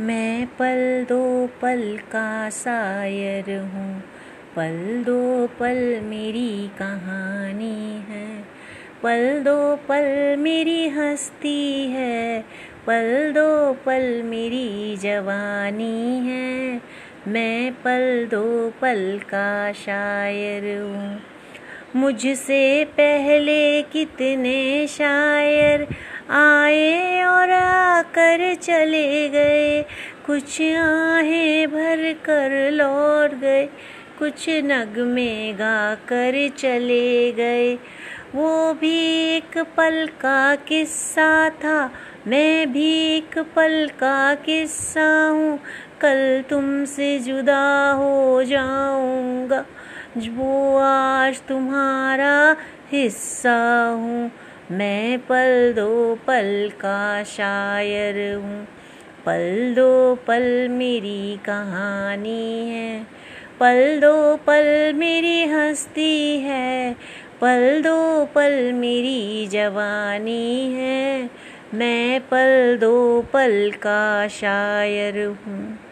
मैं पल दो पल का शायर हूँ। पल दो पल मेरी कहानी है। पल दो पल मेरी हस्ती है। पल दो पल मेरी जवानी है। मैं पल दो पल का शायर हूँ। मुझसे पहले कितने शायर आए और आकर चले गए। कुछ आहें भर कर लौट गए, कुछ नगमे गा कर चले गए। वो भी एक पल का किस्सा था, मैं भी एक पल का किस्सा हूँ। कल तुमसे जुदा हो जाऊँगा। वो आज तुम्हारा हिस्सा हूँ, मैं पल दो पल का शायर हूँ। पल दो पल मेरी कहानी है, पल दो पल मेरी हस्ती है, पल दो पल मेरी जवानी है, मैं पल दो पल का शायर हूँ।